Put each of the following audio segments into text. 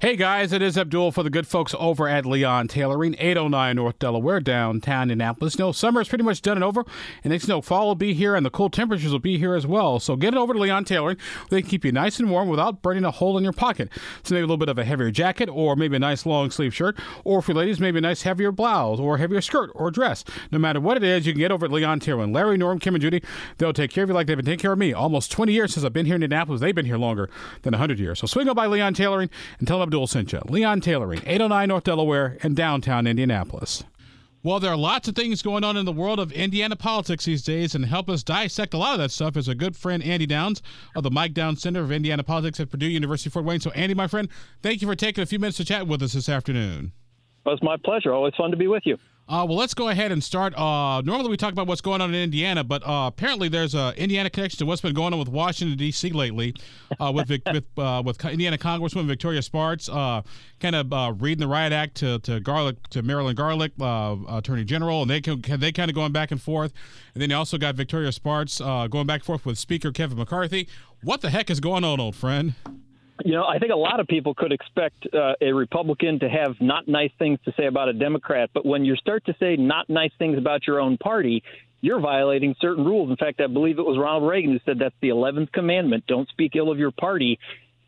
Hey guys, it is Abdul for the good folks over at Leon Tailoring, 809 North Delaware, downtown Indianapolis. No, summer is pretty much done and over, and next no fall will be here, and the cool temperatures will be here as well. So get it over to Leon Tailoring. They can keep you nice and warm without burning a hole in your pocket. So maybe a little bit of a heavier jacket, or maybe a nice long sleeve shirt, or for ladies, maybe a nice heavier blouse, or heavier skirt or dress. No matter what it is, you can get over at Leon Tailoring. Larry, Norm, Kim, and Judy, they'll take care of you like they've been taking care of me. Almost 20 years since I've been here in Indianapolis. They've been here longer than 100 years. So swing on by Leon Tailoring and tell them Abdul sent you. Leon Leon Tailoring, 809 North Delaware, and downtown Indianapolis. Well, there are lots of things going on in the world of Indiana politics these days, and help us dissect a lot of that stuff is a good friend, Andy Downs of the Mike Downs Center of Indiana Politics at Purdue University Fort Wayne. So, Andy, my friend, thank you for taking a few minutes to chat with us this afternoon. Well, it's my pleasure. Always fun to be with you. Uh, well, let's go ahead and start. Uh, normally, we talk about what's going on in Indiana, but uh, apparently, there's a Indiana connection to what's been going on with Washington D.C. lately, uh, with with uh, with Indiana Congresswoman Victoria Spartz, uh, kind of reading the riot act to to Garlick to Marilyn Garlick, Attorney General, and they they kind of going back and forth, and then you also got Victoria Spartz going back and forth with Speaker Kevin McCarthy. What the heck is going on, old friend? You know, I think a lot of people could expect uh, a Republican to have not nice things to say about a Democrat, but when you start to say not nice things about your own party, you're violating certain rules. In fact, I believe it was Ronald Reagan who said that's the 11th commandment: don't speak ill of your party.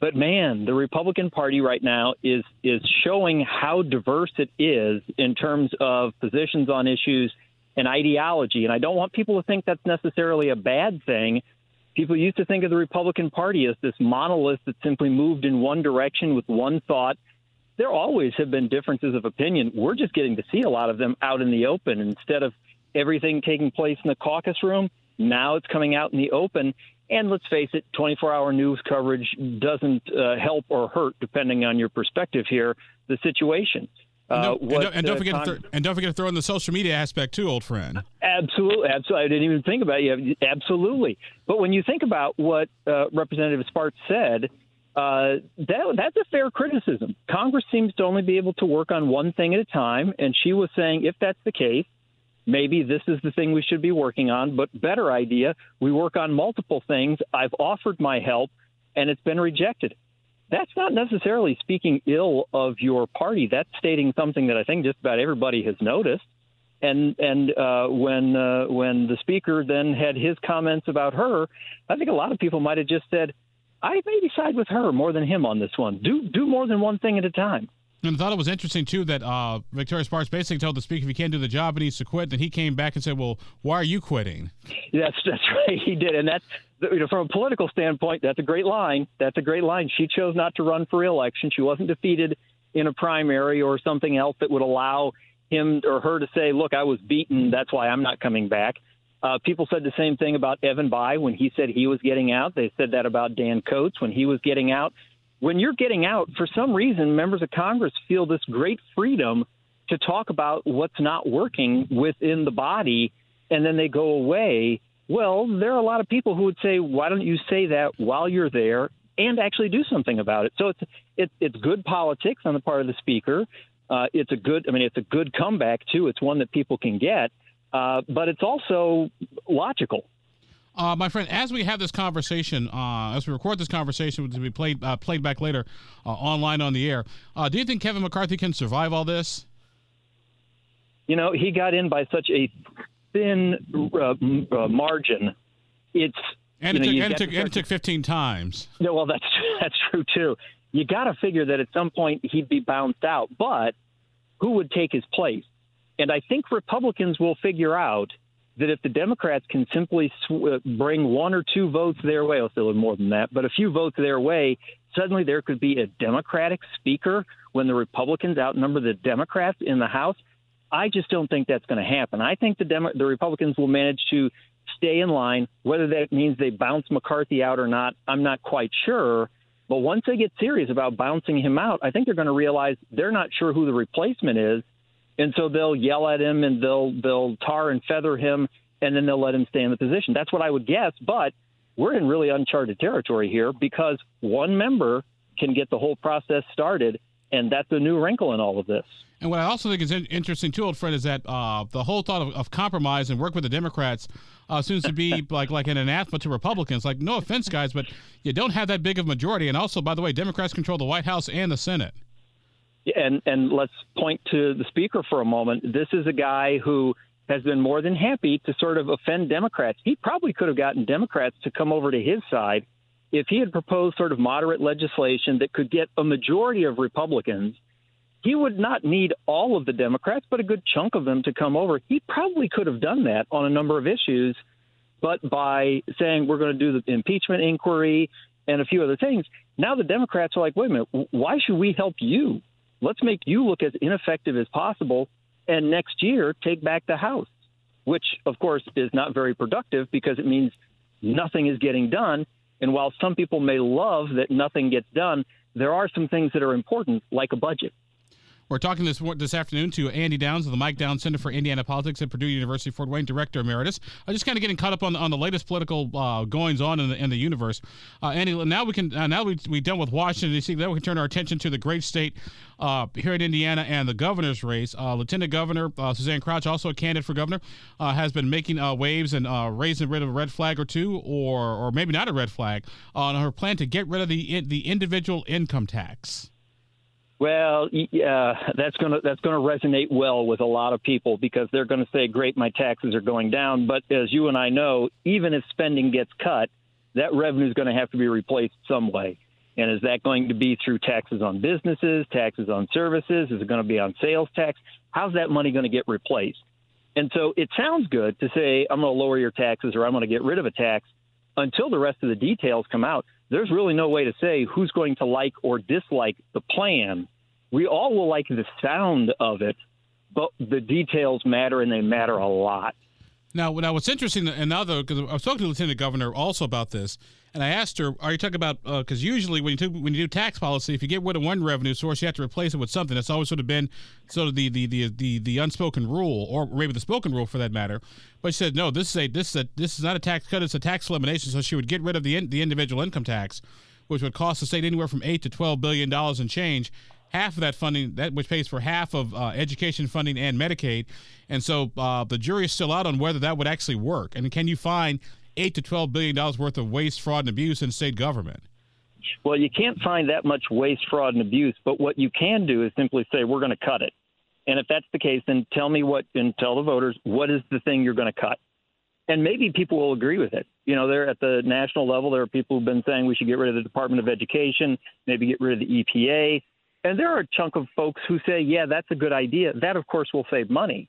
But man, the Republican Party right now is is showing how diverse it is in terms of positions on issues and ideology. And I don't want people to think that's necessarily a bad thing people used to think of the Republican Party as this monolith that simply moved in one direction with one thought. There always have been differences of opinion. We're just getting to see a lot of them out in the open instead of everything taking place in the caucus room. Now it's coming out in the open. And let's face it, 24 hour news coverage doesn't uh, help or hurt, depending on your perspective here, the situation. Uh, and, don't, what, and, don't, forget to th- and don't forget to throw in the social media aspect too, old friend. Absolutely, absolutely. I didn't even think about it. Absolutely, but when you think about what uh, Representative Spartz said, uh, that that's a fair criticism. Congress seems to only be able to work on one thing at a time, and she was saying if that's the case, maybe this is the thing we should be working on. But better idea, we work on multiple things. I've offered my help, and it's been rejected that's not necessarily speaking ill of your party. That's stating something that I think just about everybody has noticed. And and uh, when uh, when the speaker then had his comments about her, I think a lot of people might have just said, "I maybe side with her more than him on this one. Do do more than one thing at a time." And I thought it was interesting too that uh, Victoria Spartz basically told the speaker if he can't do the job, he needs to quit. Then he came back and said, "Well, why are you quitting?" That's that's right. He did, and that's you know from a political standpoint, that's a great line. That's a great line. She chose not to run for reelection. She wasn't defeated in a primary or something else that would allow him or her to say, "Look, I was beaten. That's why I'm not coming back." Uh, people said the same thing about Evan Bayh when he said he was getting out. They said that about Dan Coats when he was getting out when you're getting out, for some reason, members of Congress feel this great freedom to talk about what's not working within the body, and then they go away. Well, there are a lot of people who would say, "Why don't you say that while you're there and actually do something about it?" So it's it, it's good politics on the part of the speaker. Uh, it's a good, I mean, it's a good comeback too. It's one that people can get, uh, but it's also logical. Uh, my friend, as we have this conversation, uh, as we record this conversation, which will be played uh, played back later uh, online on the air, uh, do you think Kevin McCarthy can survive all this? You know, he got in by such a thin uh, margin. It's and, it, know, took, and, it took, and it took 15 times. Yeah, well, that's that's true too. You got to figure that at some point he'd be bounced out, but who would take his place? And I think Republicans will figure out that if the Democrats can simply sw- uh, bring one or two votes their way, I'll say more than that, but a few votes their way, suddenly there could be a Democratic speaker when the Republicans outnumber the Democrats in the House. I just don't think that's going to happen. I think the Demo- the Republicans will manage to stay in line. Whether that means they bounce McCarthy out or not, I'm not quite sure. But once they get serious about bouncing him out, I think they're going to realize they're not sure who the replacement is and so they'll yell at him and they'll they'll tar and feather him, and then they'll let him stay in the position. That's what I would guess, but we're in really uncharted territory here because one member can get the whole process started, and that's a new wrinkle in all of this. And what I also think is interesting too, old friend, is that uh, the whole thought of, of, compromise and work with the Democrats uh, seems to be like like an anathema to Republicans. Like, no offense, guys, but you don't have that big of a majority. And also, by the way, Democrats control the White House and the Senate. And and let's point to the speaker for a moment. This is a guy who has been more than happy to sort of offend Democrats. He probably could have gotten Democrats to come over to his side if he had proposed sort of moderate legislation that could get a majority of Republicans. He would not need all of the Democrats, but a good chunk of them to come over. He probably could have done that on a number of issues, but by saying we're going to do the impeachment inquiry and a few other things, now the Democrats are like, wait a minute, why should we help you? Let's make you look as ineffective as possible and next year take back the House, which, of course, is not very productive because it means nothing is getting done. And while some people may love that nothing gets done, there are some things that are important, like a budget. We're talking this this afternoon to Andy Downs of the Mike Downs Center for Indiana Politics at Purdue University Fort Wayne, Director Emeritus. I'm just kind of getting caught up on the, on the latest political uh, goings on in the, in the universe. Uh, Andy, now we can uh, now we we done with Washington D.C. Now we can turn our attention to the great state uh, here in Indiana and the governor's race. Uh, Lieutenant Governor uh, Suzanne Crouch, also a candidate for governor, has been making waves and raising rid of a red flag or two, or or maybe not a red flag, on her plan to get rid of the the individual income tax. Well, yeah, that's going to that's going to resonate well with a lot of people because they're going to say, "Great, my taxes are going down." But as you and I know, even if spending gets cut, that revenue is going to have to be replaced some way. And is that going to be through taxes on businesses, taxes on services? Is it going to be on sales tax? How's that money going to get replaced? And so it sounds good to say, I'm going to lower your taxes or I'm going to get rid of a tax until the rest of the details come out there's really no way to say who's going to like or dislike the plan. We all will like the sound of it, but the details matter and they matter a lot. Now, now what's interesting, though, because I was talking to lieutenant governor also about this, and I asked her, "Are you talking about?" Because uh, usually when you do, when you do tax policy, if you get rid of one revenue source, you have to replace it with something. That's always sort of been sort of the the the the, the unspoken rule, or maybe the spoken rule for that matter. But she said, "No, this is a this is a this is not a tax cut; it's a tax elimination." So she would get rid of the in, the individual income tax, which would cost the state anywhere from eight to twelve billion dollars in change half of that funding, that which pays for half of uh, education funding and Medicaid. And so uh, the jury is still out on whether that would actually work. And can you find eight to twelve billion dollars worth of waste, fraud, and abuse in state government? Well, you can't find that much waste, fraud, and abuse. But what you can do is simply say we're going to cut it. And if that's the case, then tell me what and tell the voters what is the thing you're going to cut. And maybe people will agree with it. You know, they're at the national level. There are people who've been saying we should get rid of the Department of Education, maybe get rid of the EPA. And there are a chunk of folks who say, yeah, that's a good idea. That, of course, will save money.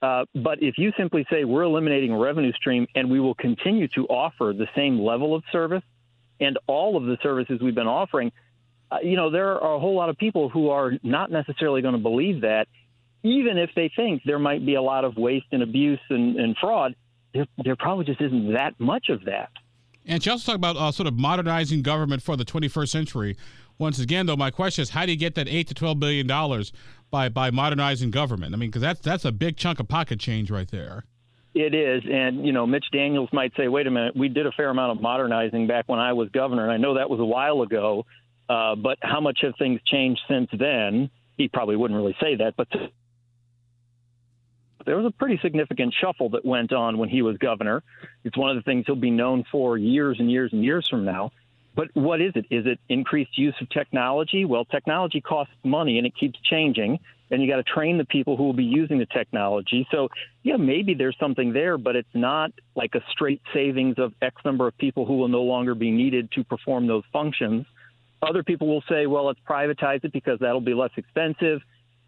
Uh, but if you simply say we're eliminating a revenue stream and we will continue to offer the same level of service and all of the services we've been offering, uh, you know, there are a whole lot of people who are not necessarily going to believe that, even if they think there might be a lot of waste and abuse and, and fraud. There, there probably just isn't that much of that. And she also talked about uh, sort of modernizing government for the 21st century. Once again, though, my question is, how do you get that eight to 12 billion dollars by by modernizing government? I mean, because that's that's a big chunk of pocket change right there. It is, and you know, Mitch Daniels might say, "Wait a minute, we did a fair amount of modernizing back when I was governor, and I know that was a while ago, uh, but how much have things changed since then?" He probably wouldn't really say that, but there was a pretty significant shuffle that went on when he was governor. It's one of the things he'll be known for years and years and years from now. But what is it? Is it increased use of technology? Well, technology costs money and it keeps changing, and you got to train the people who will be using the technology. So, yeah, maybe there's something there, but it's not like a straight savings of X number of people who will no longer be needed to perform those functions. Other people will say, well, let's privatize it because that'll be less expensive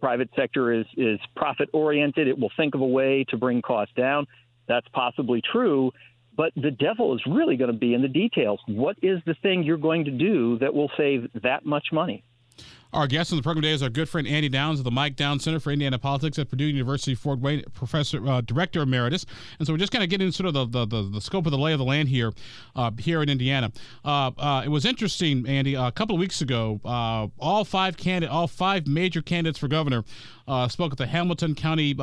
private sector is is profit oriented. It will think of a way to bring costs down. That's possibly true, but the devil is really going to be in the details. What is the thing you're going to do that will save that much money? Our guest on the program today is our good friend Andy Downs of the Mike Downs Center for Indiana Politics at Purdue University Fort Wayne, professor, uh, director emeritus. And so we're just kind of getting sort of the, the, the, scope of the lay of the land here, uh, here in Indiana. Uh, uh it was interesting, Andy. A couple of weeks ago, uh, all five candidate, all five major candidates for governor uh, spoke at the Hamilton County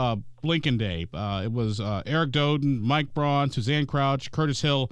Lincoln Day. it was Eric Doden, Mike Braun, Suzanne Crouch, Curtis Hill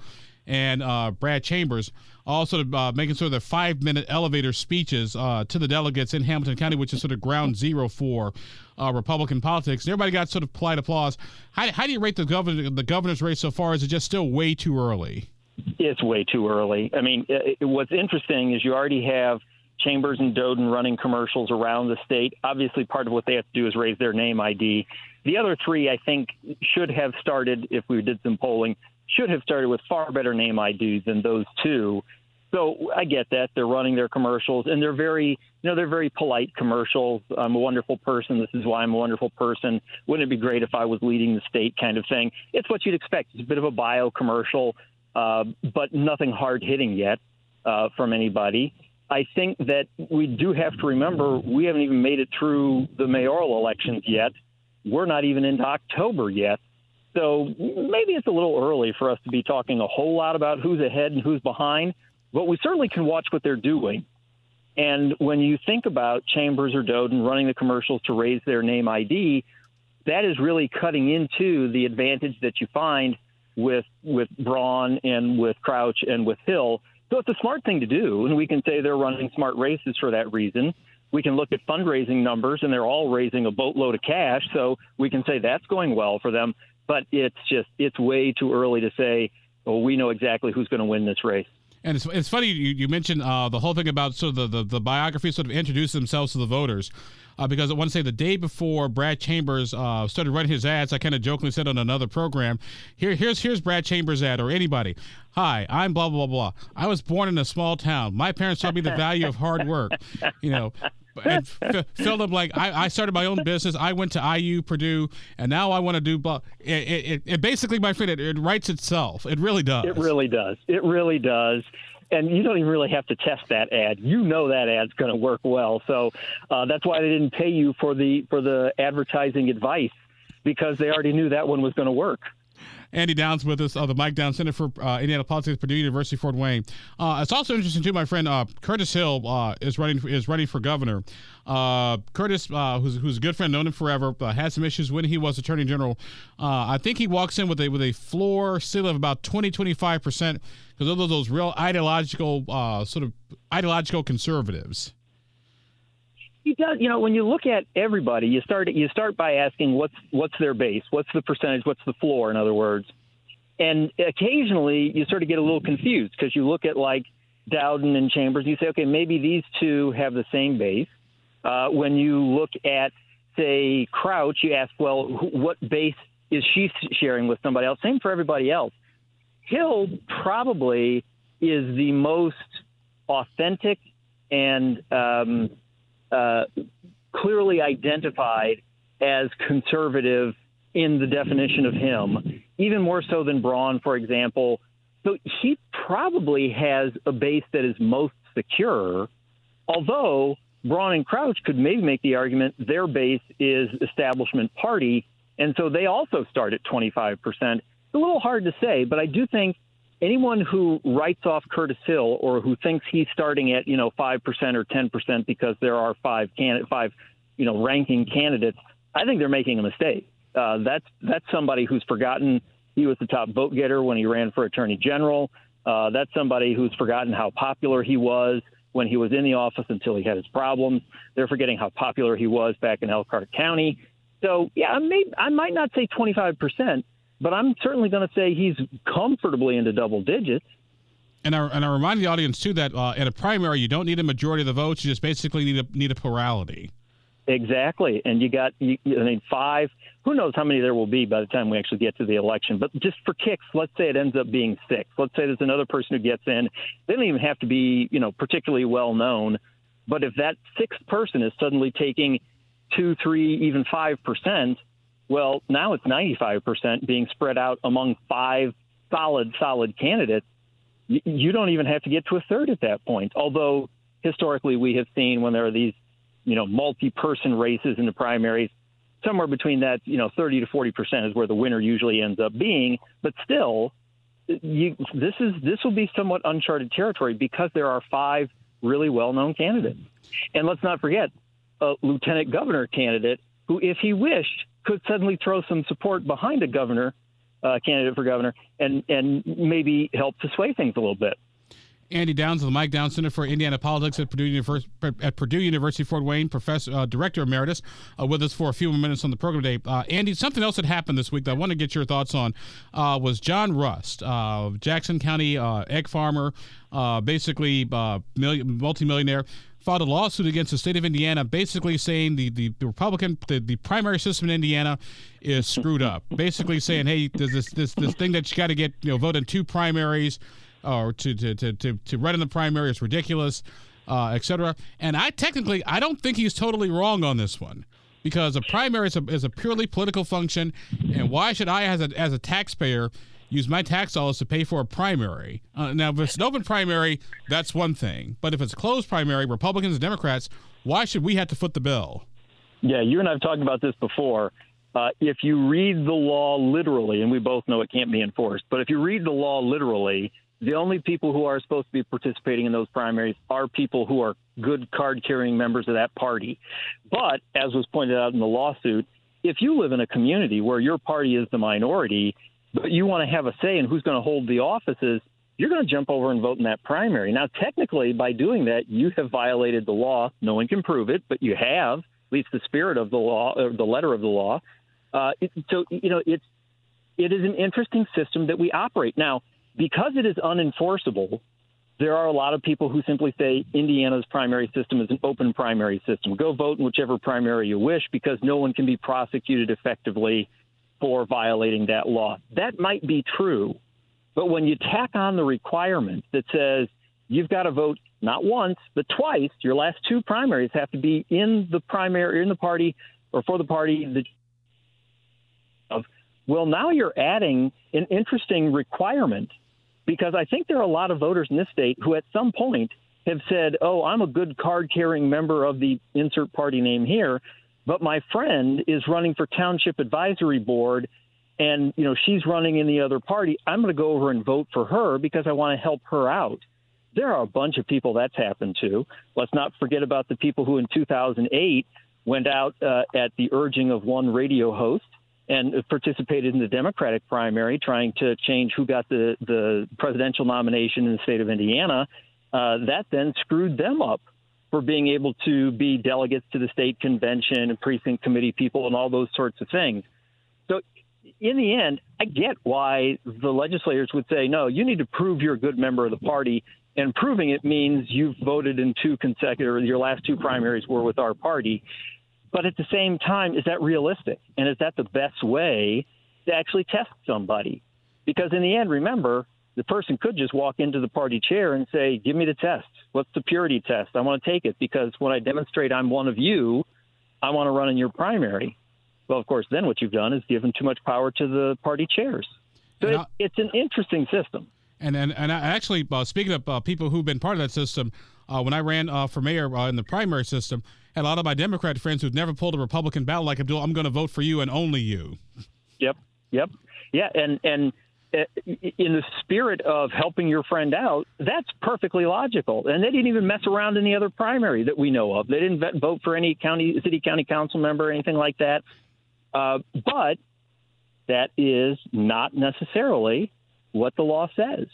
and uh, Brad Chambers, of uh, making sort of their five minute elevator speeches uh, to the delegates in Hamilton County, which is sort of ground zero for uh, Republican politics. And everybody got sort of polite applause. How, how do you rate the governor the governor's race so far? Is it just still way too early? It's way too early. I mean, it, what's interesting is you already have Chambers and Doden running commercials around the state. Obviously, part of what they have to do is raise their name ID. The other three, I think, should have started, if we did some polling, should have started with far better name IDs than those two. So I get that they're running their commercials and they're very, you know, they're very polite commercials. I'm a wonderful person. This is why I'm a wonderful person. Wouldn't it be great if I was leading the state kind of thing? It's what you'd expect. It's a bit of a bio commercial, uh, but nothing hard hitting yet uh, from anybody. I think that we do have to remember we haven't even made it through the mayoral elections yet. We're not even into October yet. So maybe it's a little early for us to be talking a whole lot about who's ahead and who's behind, but we certainly can watch what they're doing. And when you think about Chambers or Doden running the commercials to raise their name ID, that is really cutting into the advantage that you find with with Braun and with Crouch and with Hill so it's a smart thing to do, and we can say they're running smart races for that reason. We can look at fundraising numbers, and they're all raising a boatload of cash, so we can say that's going well for them. But it's just it's way too early to say, well, we know exactly who's going to win this race. And it's, it's funny you, you mentioned uh, the whole thing about sort of the, the, the biography sort of introduce themselves to the voters. Uh, because I want to say the day before Brad Chambers uh, started running his ads, I kind of jokingly said on another program, here here's here's Brad Chambers' ad or anybody. Hi, I'm blah blah blah. I was born in a small town. My parents taught me the value of hard work. You know, and filled up like I, I, started my own business. I went to IU, Purdue, and now I want to do. Blah. It, it, it basically, my friend, it, it writes itself. It really does. It really does. It really does. And you don't even really have to test that ad. You know that ad's going to work well. So uh, that's why they didn't pay you for the for the advertising advice because they already knew that one was going to work. Andy Downs with us, uh, the Mike Downs Center for uh, Indiana Politics, Purdue University, Fort Wayne. Uh, it's also interesting too. My friend uh, Curtis Hill uh, is running is running for governor. Uh, Curtis, who's who's a good friend, known him forever, had some issues when he was Attorney General. I think he walks in with a with a floor ceiling of about 20 25 percent because those those real ideological sort of ideological conservatives he does. You know, when you look at everybody, you start you start by asking what's what's their base, what's the percentage, what's the floor, in other words. And occasionally, you sort of get a little confused because you look at like Doden and Chambers, you say, okay, maybe these two have the same base. Uh, when you look at, say, Crouch, you ask, well, what base is she sharing with somebody else? Same for everybody else. Hill probably is the most authentic and um, uh, clearly identified as conservative in the definition of him, even more so than Braun, for example. So he probably has a base that is most secure, although Braun and Crouch could maybe make the argument their base is establishment party, and so they also start at 25%. It's a little hard to say, but I do think anyone who writes off Curtis Hill or who thinks he's starting at you know five percent or ten percent because there are five candidate five you know ranking candidates, I think they're making a mistake. Uh, that's that's somebody who's forgotten he was the top vote getter when he ran for attorney general. Uh, that's somebody who's forgotten how popular he was when he was in the office until he had his problems. They're forgetting how popular he was back in Elkhart County. So yeah, I may I might not say 25 percent, but I'm certainly going to say he's comfortably into double digits. And I, and I remind the audience too that uh, in a primary you don't need a majority of the votes; you just basically need a need a plurality. Exactly, and you got you, I mean five. Who knows how many there will be by the time we actually get to the election? But just for kicks, let's say it ends up being six. Let's say there's another person who gets in. They don't even have to be you know particularly well known, but if that sixth person is suddenly taking two, three, even five percent, well, now it's 95% being spread out among five solid, solid candidates. You don't even have to get to a third at that point. Although historically we have seen when there are these, you know, multi-person races in the primaries, somewhere between that, you know, 30 to 40 percent is where the winner usually ends up being. But still, you, this is this will be somewhat uncharted territory because there are five really well-known candidates, and let's not forget a lieutenant governor candidate who, if he wished, could suddenly throw some support behind a governor uh, candidate for governor, and and maybe help to sway things a little bit. Andy Downs of the Mike Downs Center for Indiana Politics at Purdue University, at Purdue University Fort Wayne, professor, uh, director emeritus, uh, with us for a few more minutes on the program today. Uh, Andy, something else that happened this week that I want to get your thoughts on uh, was John Rust, uh, Jackson County uh, egg farmer, basically million, multimillionaire. Filed a lawsuit against the state of Indiana, basically saying the, the, the Republican the, the primary system in Indiana is screwed up. Basically saying, hey, there's this this this thing that you got to get you know vote in two primaries or to to to to, to run in the primary is ridiculous, uh, etc. And I technically I don't think he's totally wrong on this one because a primary is a, is a purely political function, and why should I as a as a taxpayer use my tax dollars to pay for a primary? Uh, now, if it's an open primary, that's one thing, but if it's a closed primary, Republicans and Democrats, why should we have to foot the bill? Yeah, you and I have talked about this before. Uh, if you read the law literally, and we both know it can't be enforced, but if you read the law literally, the only people who are supposed to be participating in those primaries are people who are good card carrying members of that party. But as was pointed out in the lawsuit, if you live in a community where your party is the minority, but you want to have a say in who's going to hold the offices, you're going to jump over and vote in that primary. Now, technically, by doing that, you have violated the law. No one can prove it, but you have, at least the spirit of the law, or the letter of the law. Uh, it, so, you know, it's it is an interesting system that we operate now because it is unenforceable, there are a lot of people who simply say Indiana's primary system is an open primary system. Go vote in whichever primary you wish because no one can be prosecuted effectively for violating that law. That might be true, but when you tack on the requirement that says you've got to vote not once, but twice, your last two primaries have to be in the primary, in the party, or for the party that of well, now you're adding an interesting requirement because I think there are a lot of voters in this state who at some point have said, oh, I'm a good card carrying member of the insert party name here, but my friend is running for township advisory board and you know she's running in the other party. I'm going to go over and vote for her because i want to help her out. There are a bunch of people that's happened to. Let's not forget about the people who in 2008 went out uh, at the urging of one radio host and participated in the Democratic primary, trying to change who got the, the presidential nomination in the state of Indiana. Uh, that then screwed them up for being able to be delegates to the state convention and precinct committee people and all those sorts of things. So, in the end, I get why the legislators would say, no, you need to prove you're a good member of the party. And proving it means you've voted in two consecutive, your last two primaries were with our party. But at the same time, is that realistic? And is that the best way to actually test somebody? Because in the end, remember, the person could just walk into the party chair and say, Give me the test. What's the purity test? I want to take it because when I demonstrate I'm one of you, I want to run in your primary. Well, of course, then what you've done is given too much power to the party chairs. So it, it's an interesting system. And and, and I actually, uh, speaking of uh, people who've been part of that system, uh, when I ran uh, for mayor uh, in the primary system, had a lot of my Democrat friends who've never pulled a Republican ballot like Abdul. I'm going to vote for you and only you. Yep, yep, yeah, and and in the spirit of helping your friend out, that's perfectly logical. And they didn't even mess around in the other primary that we know of. They didn't vote for any county, city, county council member, or anything like that. Uh, but that is not necessarily what the law says.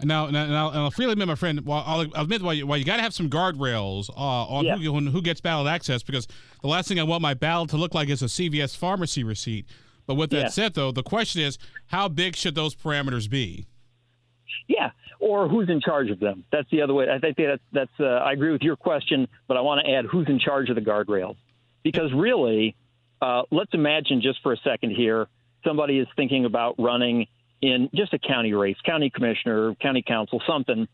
And now, now, now I'll freely admit, my friend, well, I'll admit why you, why you got to have some guardrails uh, on yeah. who, who gets ballot access because the last thing I want my ballot to look like is a CVS pharmacy receipt. But with that yeah. said, though, the question is, how big should those parameters be? Yeah, or who's in charge of them? That's the other way. I think that's that's. Uh, I agree with your question, but I want to add who's in charge of the guardrails, because really, uh, let's imagine just for a second here, somebody is thinking about running in just a county race, county commissioner, county council, something,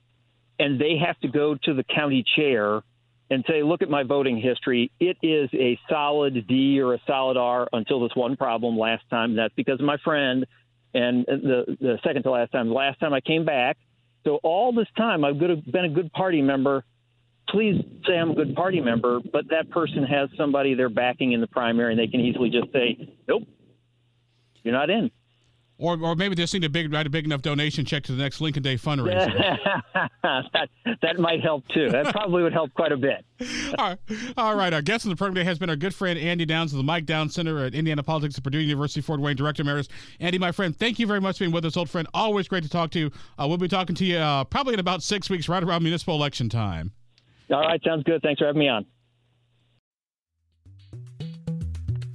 and they have to go to the county chair and say, look at my voting history. It is a solid D or a solid R until this one problem last time. That's because of my friend. And the, the second to last time, the last time I came back. So all this time, I've been a good party member. Please say I'm a good party member, but that person has somebody they're backing in the primary, and they can easily just say, nope, you're not in. Or, or maybe just need to big, write a big enough donation check to the next Lincoln Day fundraiser. that, that might help too. That probably would help quite a bit. all, right. all right. Our guest on the program today has been our good friend Andy Downs of the Mike Downs Center at Indiana Politics at Purdue University, Fort Wayne, Director Emeritus. Andy, my friend, thank you very much for being with us, old friend. Always great to talk to you. Uh, we'll be talking to you uh, probably in about six weeks, right around municipal election time. All right. Sounds good. Thanks for having me on.